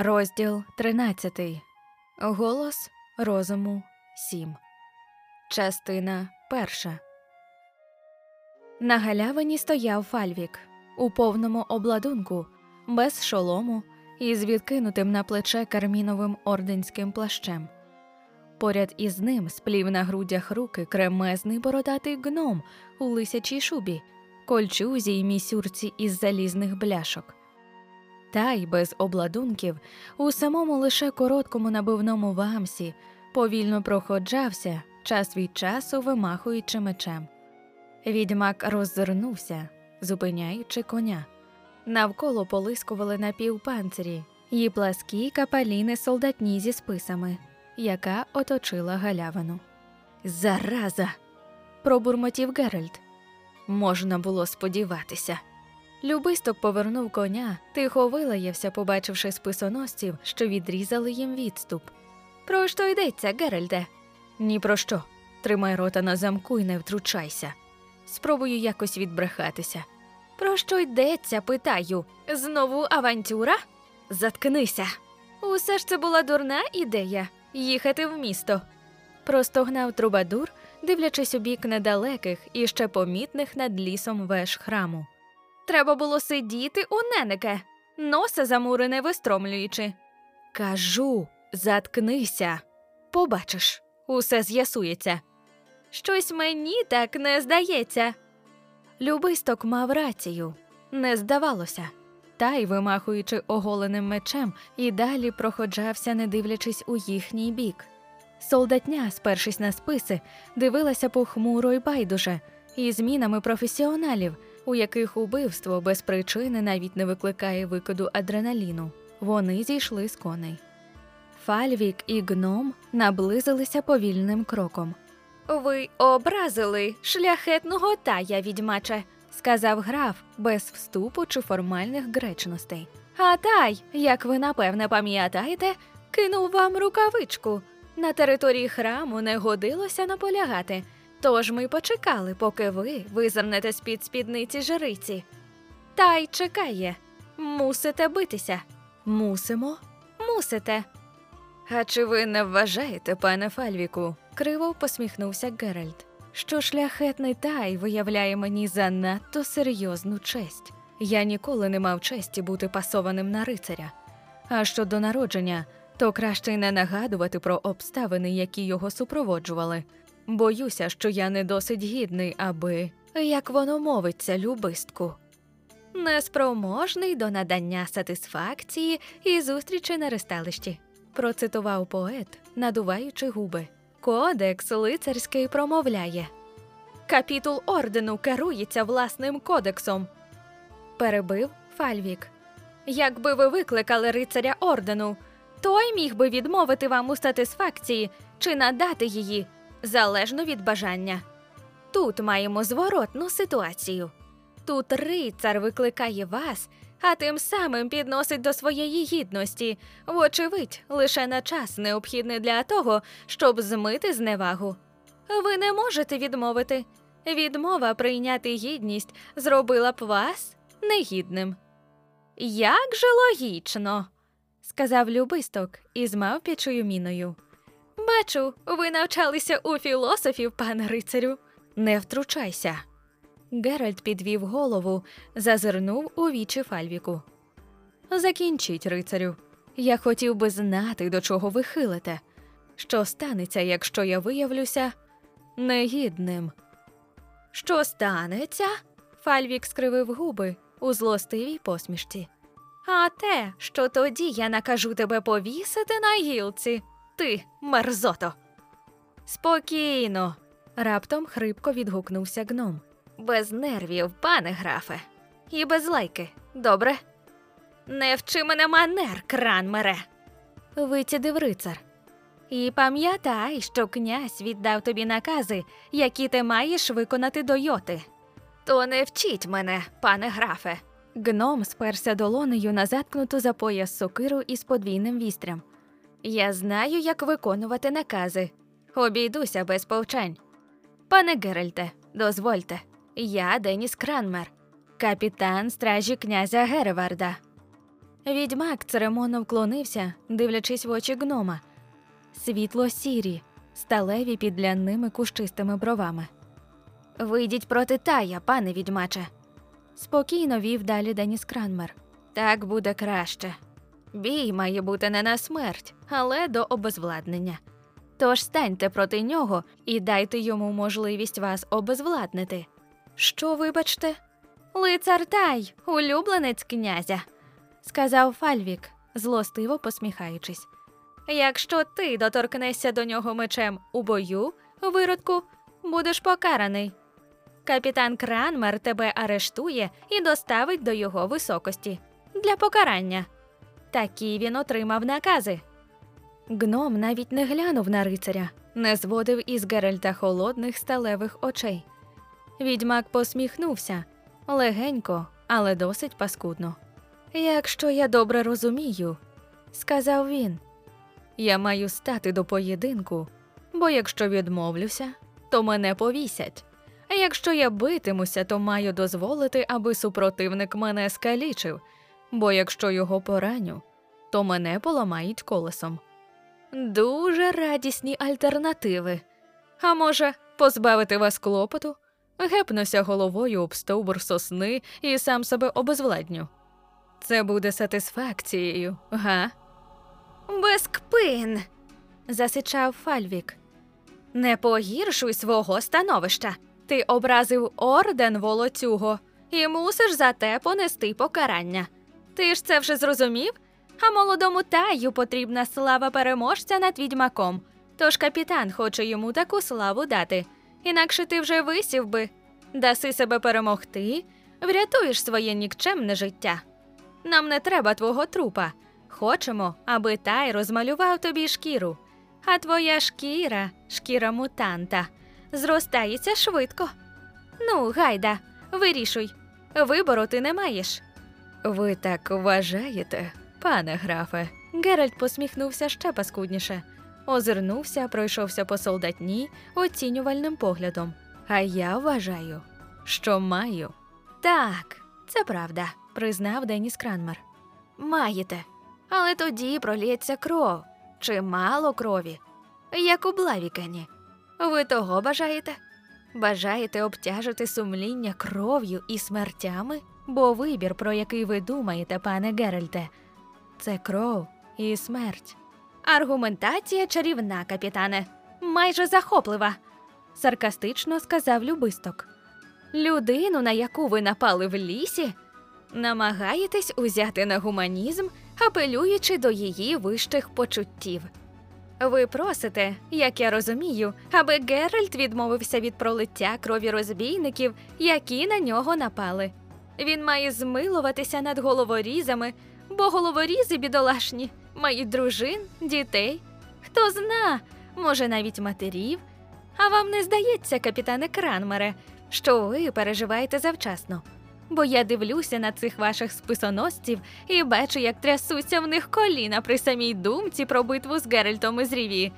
Розділ 13. Голос розуму 7. Частина перша. На галявині стояв Фальвік у повному обладунку, без шолому і з відкинутим на плече карміновим орденським плащем. Поряд із ним сплів на грудях руки кремезний бородатий гном у лисячій шубі, кольчузі й місюрці із залізних бляшок. Та й без обладунків у самому лише короткому набивному вамсі повільно проходжався, час від часу вимахуючи мечем. Відьмак роззирнувся, зупиняючи коня. Навколо полискували напівпанцирі й пласкі капаліни солдатні зі списами, яка оточила галявину. Зараза. пробурмотів Геральт. Можна було сподіватися. Любисток повернув коня, тихо вилаявся, побачивши списоносців, що відрізали їм відступ. Про що йдеться, Геральде? Ні про що. Тримай рота на замку і не втручайся. Спробую якось відбрехатися. Про що йдеться, питаю. Знову авантюра? Заткнися. Усе ж це була дурна ідея їхати в місто. Простогнав трубадур, дивлячись у бік недалеких і ще помітних над лісом веж храму. Треба було сидіти у ненеке, носа замурене вистромлюючи. Кажу, заткнися. Побачиш, усе з'ясується. Щось мені так не здається. Любисток мав рацію, не здавалося, та й, вимахуючи оголеним мечем, і далі проходжався, не дивлячись у їхній бік. Солдатня, спершись на списи, дивилася похмуро й байдуже, і змінами професіоналів, у яких убивство без причини навіть не викликає викиду адреналіну. Вони зійшли з коней. Фальвік і гном наблизилися повільним кроком. Ви образили шляхетного тая, відьмаче, сказав граф без вступу чи формальних гречностей. А тай, як ви напевне пам'ятаєте, кинув вам рукавичку. На території храму не годилося наполягати. Тож ми почекали, поки ви визирнете з-під спідниці жриці. Тай чекає. Мусите битися. Мусимо? Мусите. А чи ви не вважаєте, пане Фальвіку? криво посміхнувся Геральт, що шляхетний тай виявляє мені занадто серйозну честь. Я ніколи не мав честі бути пасованим на рицаря. А щодо народження, то краще й не нагадувати про обставини, які його супроводжували. Боюся, що я не досить гідний, аби, як воно мовиться, любистку. Неспроможний до надання сатисфакції і зустрічі на ресталищі, процитував поет, надуваючи губи. Кодекс лицарський промовляє. Капітул ордену керується власним кодексом. Перебив Фальвік. Якби ви викликали рицаря ордену, той міг би відмовити вам у сатисфакції чи надати її залежно від бажання. Тут маємо зворотну ситуацію. Тут рицар викликає вас, а тим самим підносить до своєї гідності, вочевидь, лише на час необхідний для того, щоб змити зневагу. Ви не можете відмовити. Відмова прийняти гідність зробила б вас негідним. Як же логічно, сказав любисток із мавпячою міною. Бачу, ви навчалися у філософів, пане рицарю. Не втручайся. Геральт підвів голову, зазирнув у вічі Фальвіку. Закінчіть, рицарю. Я хотів би знати, до чого ви хилите. Що станеться, якщо я виявлюся негідним? Що станеться? Фальвік скривив губи у злостивій посмішці. А те, що тоді я накажу тебе повісити на гілці ти, мерзото. Спокійно. раптом хрипко відгукнувся гном. Без нервів, пане графе, і без лайки, добре? Не вчи мене манер, кранмере, вицідив рицар. І пам'ятай, що князь віддав тобі накази, які ти маєш виконати до йоти. То не вчіть мене, пане графе. Гном сперся долонею на заткнуту за пояс сокиру із подвійним вістрям. Я знаю, як виконувати накази. Обійдуся без повчань. Пане Геральте, дозвольте, я Деніс Кранмер, капітан стражі князя Гереварда. Відьмак церемонно вклонився, дивлячись в очі гнома. Світло сірі, сталеві під ляними кущистими бровами. Вийдіть проти тая, пане відьмаче. Спокійно вів далі Деніс Кранмер. Так буде краще. Бій має бути не на смерть, але до обезвладнення. Тож станьте проти нього і дайте йому можливість вас обезвладнити. Що, вибачте? Лицар Тай, улюбленець князя, сказав Фальвік, злостиво посміхаючись. Якщо ти доторкнешся до нього мечем у бою, виродку, будеш покараний. Капітан Кранмер тебе арештує і доставить до його високості для покарання. Такі він отримав накази. Гном навіть не глянув на рицаря, не зводив із Геральта холодних сталевих очей. Відьмак посміхнувся легенько, але досить паскудно. Якщо я добре розумію, сказав він, я маю стати до поєдинку, бо якщо відмовлюся, то мене повісять. А якщо я битимуся, то маю дозволити, аби супротивник мене скалічив, бо якщо його пораню, то мене поламають колесом. Дуже радісні альтернативи. А може, позбавити вас клопоту? Гепнуся головою об стовбур сосни і сам себе обезвладню. Це буде сатисфакцією, га? Без кпин. засичав Фальвік. Не погіршуй свого становища. Ти образив орден волоцюго і мусиш за те понести покарання. Ти ж це вже зрозумів? А молодому таю потрібна слава переможця над відьмаком. Тож капітан хоче йому таку славу дати. Інакше ти вже висів би, даси себе перемогти, врятуєш своє нікчемне життя. Нам не треба твого трупа. Хочемо, аби тай розмалював тобі шкіру. А твоя шкіра, шкіра мутанта, зростається швидко. Ну, гайда, вирішуй. Вибору ти не маєш. Ви так вважаєте, пане графе. Геральт посміхнувся ще паскудніше, озирнувся, пройшовся по солдатні оцінювальним поглядом. А я вважаю, що маю. Так, це правда, признав Деніс Кранмер. Маєте, але тоді пролється кров. Чимало крові, як у Блавікені. Ви того бажаєте? Бажаєте обтяжити сумління кров'ю і смертями? Бо вибір, про який ви думаєте, пане Геральте, це кров і смерть. Аргументація чарівна, капітане, майже захоплива, саркастично сказав Любисток. Людину, на яку ви напали в лісі, намагаєтесь узяти на гуманізм, апелюючи до її вищих почуттів. Ви просите, як я розумію, аби Геральт відмовився від пролиття крові розбійників, які на нього напали. Він має змилуватися над головорізами, бо головорізи бідолашні мають дружин, дітей. Хто зна, може, навіть матерів. А вам не здається, капітане Кранмере, що ви переживаєте завчасно? Бо я дивлюся на цих ваших списоносців і бачу, як трясуться в них коліна при самій думці про битву з Геральтом із Рівії,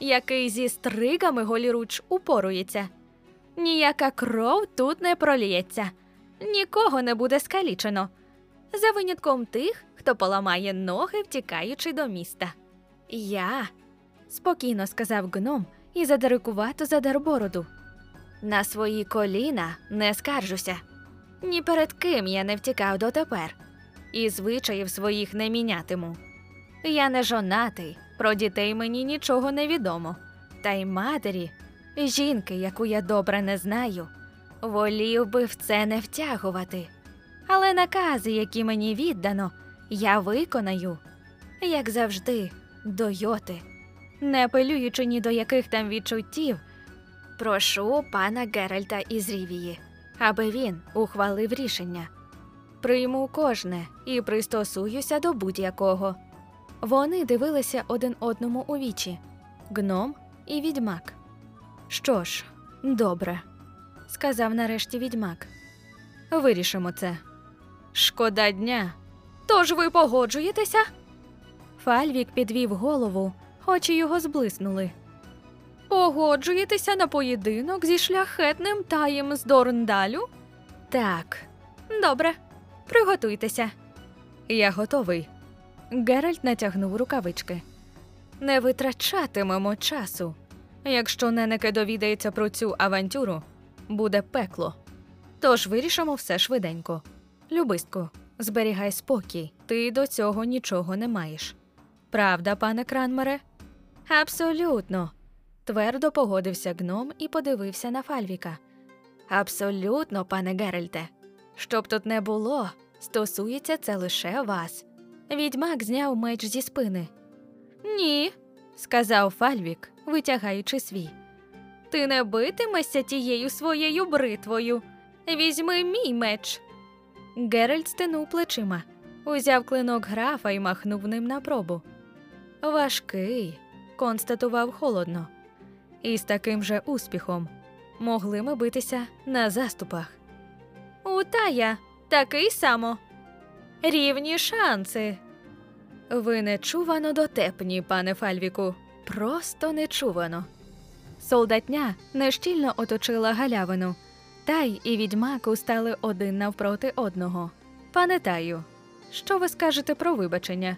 який зі стригами голіруч упорується. Ніяка кров тут не проліється, нікого не буде скалічено, за винятком тих, хто поламає ноги, втікаючи до міста. Я, спокійно сказав гном і задирикувато задер бороду. На свої коліна не скаржуся. Ні перед ким я не втікав дотепер, і звичаїв своїх не мінятиму. Я не жонатий, про дітей мені нічого не відомо, та й матері, жінки, яку я добре не знаю, волів би в це не втягувати. Але накази, які мені віддано, я виконаю, як завжди, до йоти, не апелюючи ні до яких там відчуттів. Прошу пана Геральта із Рівії аби він ухвалив рішення. Прийму кожне і пристосуюся до будь-якого. Вони дивилися один одному у вічі гном і відьмак. Що ж, добре, сказав нарешті відьмак. Вирішимо це. Шкода дня. Тож ви погоджуєтеся? Фальвік підвів голову, очі його зблиснули. Погоджуєтеся на поєдинок зі шляхетним таєм з Дорндалю? Так, добре, приготуйтеся. Я готовий. Геральт натягнув рукавички. Не витрачатимемо часу. Якщо Ненеке довідається про цю авантюру, буде пекло. Тож вирішимо все швиденько. Любистку, зберігай спокій, ти до цього нічого не маєш. Правда, пане Кранмере? Абсолютно. Твердо погодився гном і подивився на Фальвіка. Абсолютно, пане Геральте. Щоб тут не було, стосується це лише вас. Відьмак зняв меч зі спини. Ні, сказав Фальвік, витягаючи свій. Ти не битимешся тією своєю бритвою. Візьми мій меч. Геральт стенув плечима, узяв клинок графа і махнув ним на пробу. Важкий, констатував холодно. І з таким же успіхом могли ми битися на заступах. У Тая такий само. Рівні шанси. Ви нечувано дотепні, пане Фальвіку, просто нечувано. Солдатня нещільно оточила галявину. Тай і відьмак устали один навпроти одного. Пане Таю, що ви скажете про вибачення?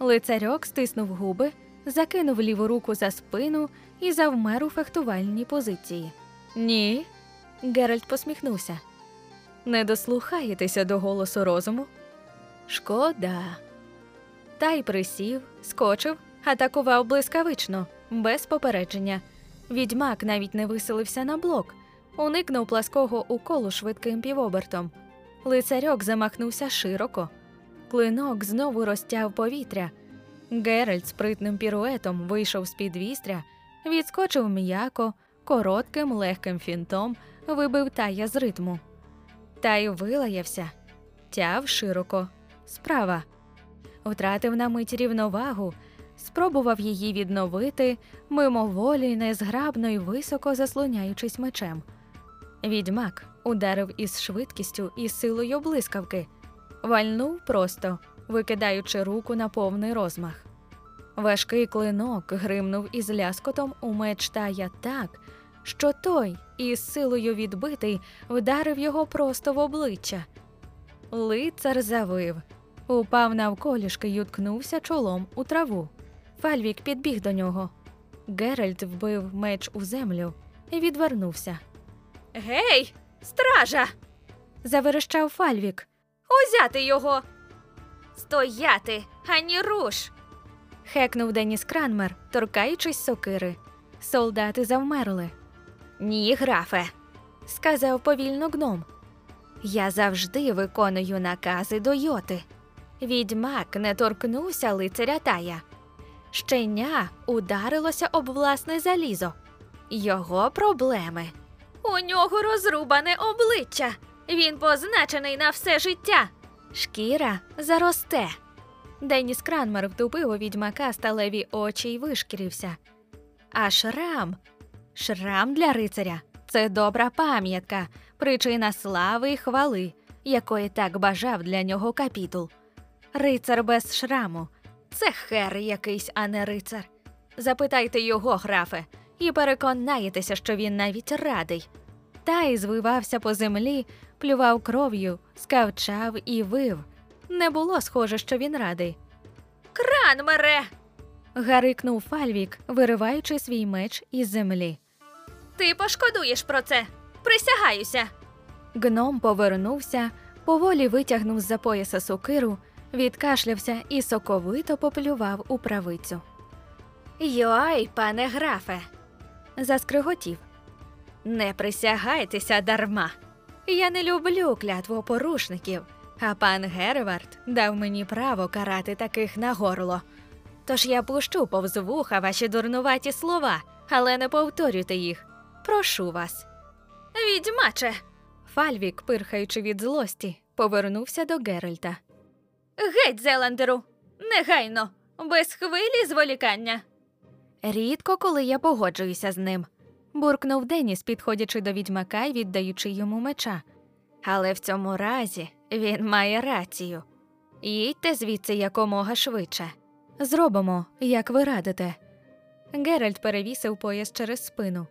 Лицарьок стиснув губи, закинув ліву руку за спину і завмер у фехтувальній позиції. Ні. Геральт посміхнувся. Не дослухаєтеся до голосу розуму? Шкода. Тай присів, скочив, атакував блискавично, без попередження. Відьмак навіть не виселився на блок, уникнув плаского уколу швидким півобертом. Лицарьок замахнувся широко. Клинок знову розтяв повітря. Геральт спритним піруетом вийшов з під вістря, відскочив м'яко, коротким легким фінтом вибив тая з ритму. Тай вилаявся, тяв широко, справа. Втратив на мить рівновагу, спробував її відновити, мимоволі незграбно й високо заслоняючись мечем. Відьмак ударив із швидкістю і силою блискавки, вальнув просто, викидаючи руку на повний розмах. Важкий клинок гримнув із ляскотом у меч тая так, що той, із силою відбитий, вдарив його просто в обличчя. Лицар завив, упав навколішки й уткнувся чолом у траву. Фальвік підбіг до нього. Геральт вбив меч у землю і відвернувся. Гей, стража. заверещав Фальвік. Узяти його. Стояти, ані руш. Хекнув Деніс Кранмер, торкаючись сокири. Солдати завмерли. Ні, графе, сказав повільно гном. Я завжди виконую накази до йоти. Відьмак не торкнувся лицаря Тая. Щеня ударилося об власне залізо. Його проблеми. У нього розрубане обличчя. Він позначений на все життя. Шкіра заросте. Деніс Кранмер втупив у відьмака сталеві очі й вишкірився. А шрам, шрам для рицаря це добра пам'ятка, причина слави й хвали, якої так бажав для нього капітул. Рицар без шраму це хер якийсь, а не рицар. Запитайте його, графе, і переконаєтеся, що він навіть радий. Та й звивався по землі, плював кров'ю, скавчав і вив. Не було схоже, що він радий. Кранмере. гарикнув Фальвік, вириваючи свій меч із землі. Ти пошкодуєш про це. Присягаюся. Гном повернувся, поволі витягнув з-за пояса сокиру, відкашлявся і соковито поплював у правицю. Йой, пане графе, заскриготів. Не присягайтеся дарма. Я не люблю клятвопорушників, а пан Гервард дав мені право карати таких на горло. Тож я пущу повз вуха ваші дурнуваті слова, але не повторюйте їх. Прошу вас. Відьмаче. Фальвік, пирхаючи від злості, повернувся до Геральта. Геть, Зеландеру, негайно, без хвилі зволікання. Рідко, коли я погоджуюся з ним, буркнув Деніс, підходячи до відьмака й віддаючи йому меча. Але в цьому разі він має рацію. Їдьте звідси якомога швидше. Зробимо, як ви радите. Геральт перевісив пояс через спину.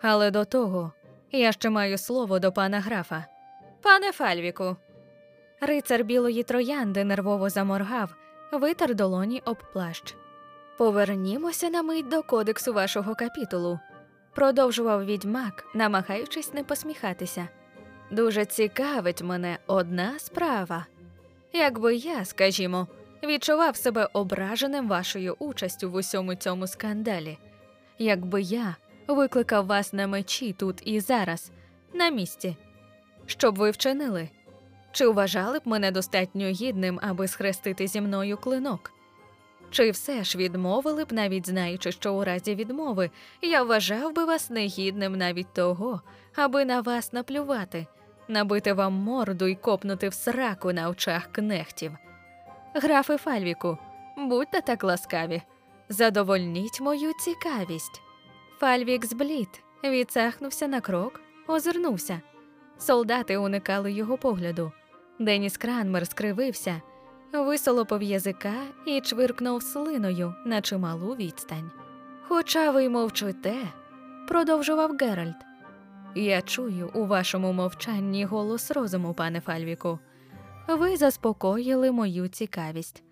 Але до того я ще маю слово до пана графа. Пане Фальвіку. Рицар білої троянди нервово заморгав, витер долоні об плащ. Повернімося на мить до кодексу вашого капітулу, продовжував відьмак, намагаючись не посміхатися. Дуже цікавить мене одна справа. Якби я, скажімо, відчував себе ображеним вашою участю в усьому цьому скандалі, якби я викликав вас на мечі тут і зараз, на місці, що б ви вчинили? Чи вважали б мене достатньо гідним, аби схрестити зі мною клинок? Чи все ж відмовили б, навіть знаючи, що у разі відмови я вважав би вас негідним навіть того, аби на вас наплювати, набити вам морду і копнути в сраку на очах кнехтів? Графе Фальвіку, будьте так ласкаві, задовольніть мою цікавість. Фальвік зблід, відсахнувся на крок, озирнувся. Солдати уникали його погляду. Деніс Кранмер скривився, висолопив язика і чвиркнув слиною на чималу відстань. Хоча ви мовчите, продовжував Геральт. Я чую у вашому мовчанні голос розуму, пане Фальвіку. Ви заспокоїли мою цікавість.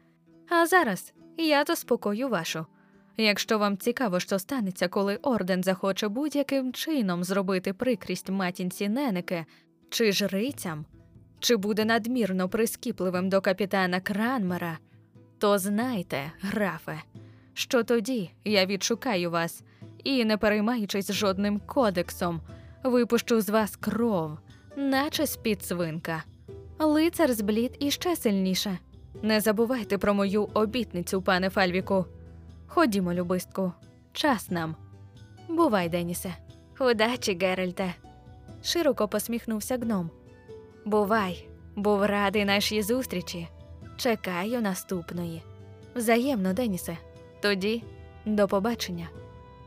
А зараз я заспокою вашу. Якщо вам цікаво, що станеться, коли орден захоче будь-яким чином зробити прикрість матінці Ненеке чи жрицям, чи буде надмірно прискіпливим до капітана Кранмера, то знайте, графе, що тоді я відшукаю вас і, не переймаючись жодним кодексом, випущу з вас кров, наче з-під свинка. Лицар зблід іще сильніше. Не забувайте про мою обітницю, пане Фальвіку. Ходімо, любистку, час нам. Бувай, Денісе. Удачі, Геральте. Широко посміхнувся гном. Бувай, був радий нашій зустрічі. Чекаю наступної. Взаємно, Денісе. Тоді до побачення.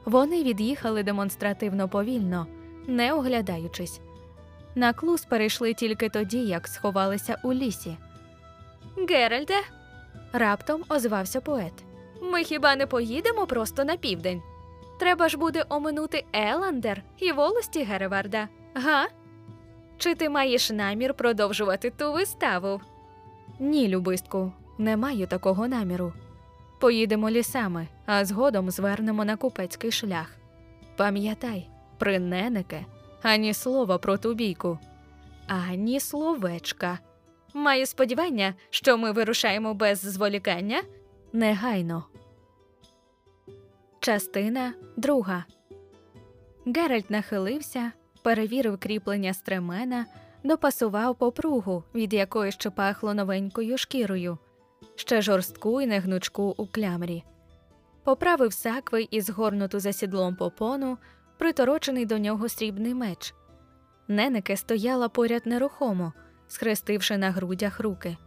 Вони від'їхали демонстративно повільно, не оглядаючись. На клус перейшли тільки тоді, як сховалися у лісі. Геральте. раптом озвався поет. Ми хіба не поїдемо просто на південь? Треба ж буде оминути Еландер і волості Гереварда, га? Чи ти маєш намір продовжувати ту виставу? Ні, любистку, не маю такого наміру. Поїдемо лісами, а згодом звернемо на купецький шлях. Пам'ятай, при ані слова про ту бійку, ані словечка. Маю сподівання, що ми вирушаємо без зволікання негайно. Частина друга. Геральт нахилився, перевірив кріплення стремена, допасував попругу, від якої ще пахло новенькою шкірою, ще жорстку і негнучку у клямрі. Поправив сакви і згорнуту за сідлом попону, приторочений до нього срібний меч. Ненеке стояла поряд нерухомо, схрестивши на грудях руки.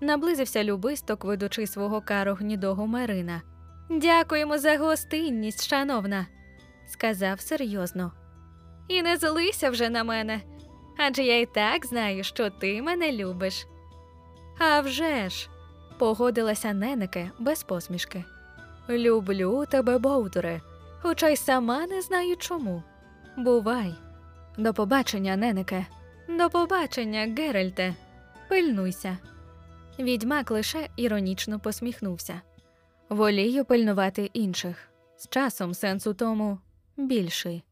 Наблизився любисток, ведучи свого каро гнідого Мерина. Дякуємо за гостинність, шановна, сказав серйозно. І не злися вже на мене, адже я й так знаю, що ти мене любиш. «А вже ж!» – погодилася Ненеке без посмішки. Люблю тебе, Боудере, хоча й сама не знаю чому. Бувай. До побачення, Ненеке. До побачення, Геральте. Пильнуйся. Відьмак лише іронічно посміхнувся. Волію пильнувати інших. З часом сенс у тому більший.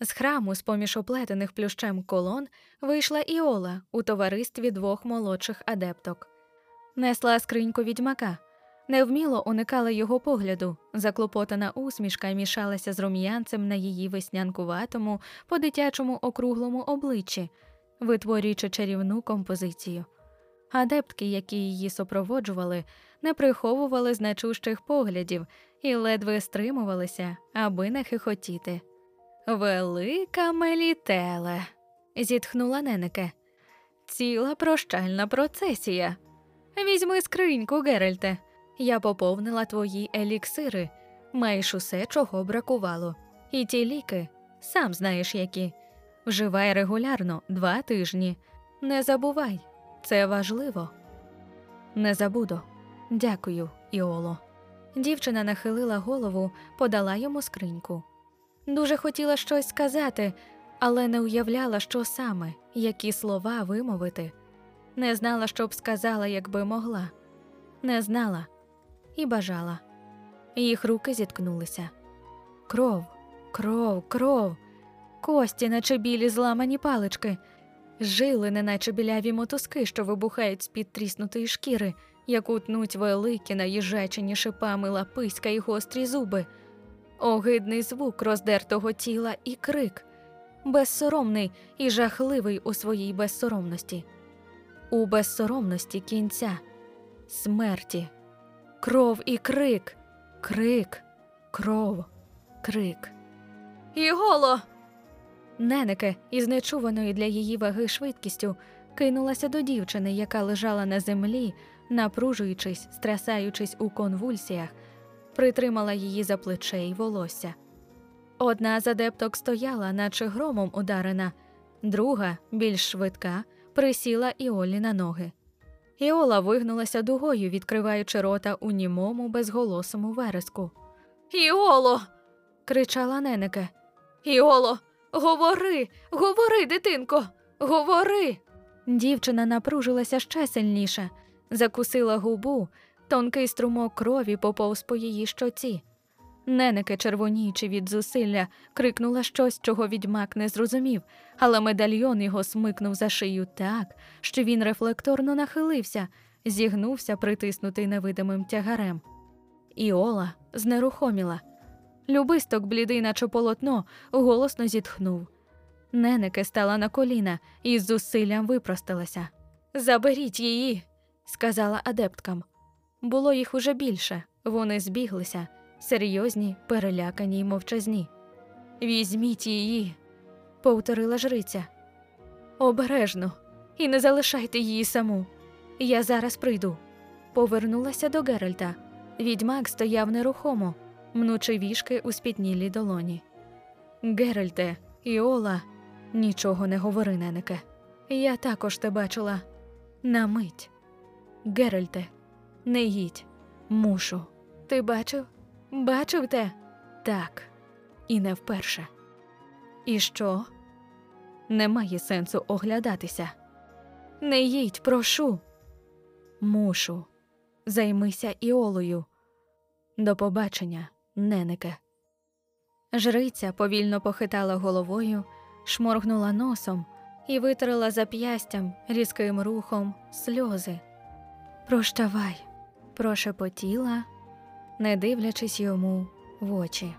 З храму, з поміж оплетених плющем колон, вийшла Іола у товаристві двох молодших адепток. Несла скриньку відьмака, невміло уникала його погляду, заклопотана усмішка мішалася з рум'янцем на її веснянкуватому, по дитячому округлому обличчі, витворюючи чарівну композицію. Адептки, які її супроводжували, не приховували значущих поглядів і ледве стримувалися, аби не хихотіти. Велика мелітеле, зітхнула Ненеке. Ціла прощальна процесія. Візьми скриньку, Геральте. Я поповнила твої еліксири, маєш усе, чого бракувало. І ті ліки, сам знаєш які. Вживай регулярно два тижні. Не забувай, це важливо. Не забуду. Дякую, Іоло. Дівчина нахилила голову, подала йому скриньку. Дуже хотіла щось сказати, але не уявляла, що саме, які слова вимовити. не знала, що б сказала, якби могла, не знала і бажала. Їх руки зіткнулися. Кров, кров, кров, кості, наче білі зламані палички, жили, неначе біляві мотузки, що вибухають з-під тріснутої шкіри, яку тнуть великі, наїжачені шипами лаписька і гострі зуби, огидний звук роздертого тіла і крик, безсоромний і жахливий у своїй безсоромності, у безсоромності кінця, смерті, кров і крик, крик, кров, крик. Іголо! Ненеке із нечуваною для її ваги швидкістю кинулася до дівчини, яка лежала на землі, напружуючись, стрясаючись у конвульсіях, притримала її за плече й волосся. Одна з адепток стояла, наче громом ударена, друга, більш швидка, присіла Іолі на ноги. Іола вигнулася дугою, відкриваючи рота у німому безголосому вереску. Іоло. кричала Ненеке. Іоло, говори, говори, дитинко, говори. Дівчина напружилася ще сильніше, закусила губу, тонкий струмок крові поповз по її щоці. Ненеке, червоніючи від зусилля, крикнула щось, чого відьмак не зрозумів, але медальйон його смикнув за шию так, що він рефлекторно нахилився, зігнувся, притиснутий невидимим тягарем. Іола знерухоміла. Любисток, блідий, наче полотно, голосно зітхнув. Ненеке стала на коліна і з зусиллям випросталася. Заберіть її, сказала адепткам. Було їх уже більше, вони збіглися, серйозні, перелякані й мовчазні. Візьміть її, повторила жриця. Обережно, і не залишайте її саму. Я зараз прийду. Повернулася до Геральта. Відьмак стояв нерухомо, мнучи вішки у спітнілій долоні. Геральте, Іола, нічого не говори, ненеке. Я також те бачила на мить. Геральте, не їдь, мушу. Ти бачив? Бачив те? Так, і не вперше. І що? Немає сенсу оглядатися. Не їдь, прошу. Мушу. Займися Іолою. До побачення, ненеке. Жриця повільно похитала головою, шморгнула носом і витерла зап'ястям різким рухом сльози. Прощавай, прошепотіла, не дивлячись йому в очі.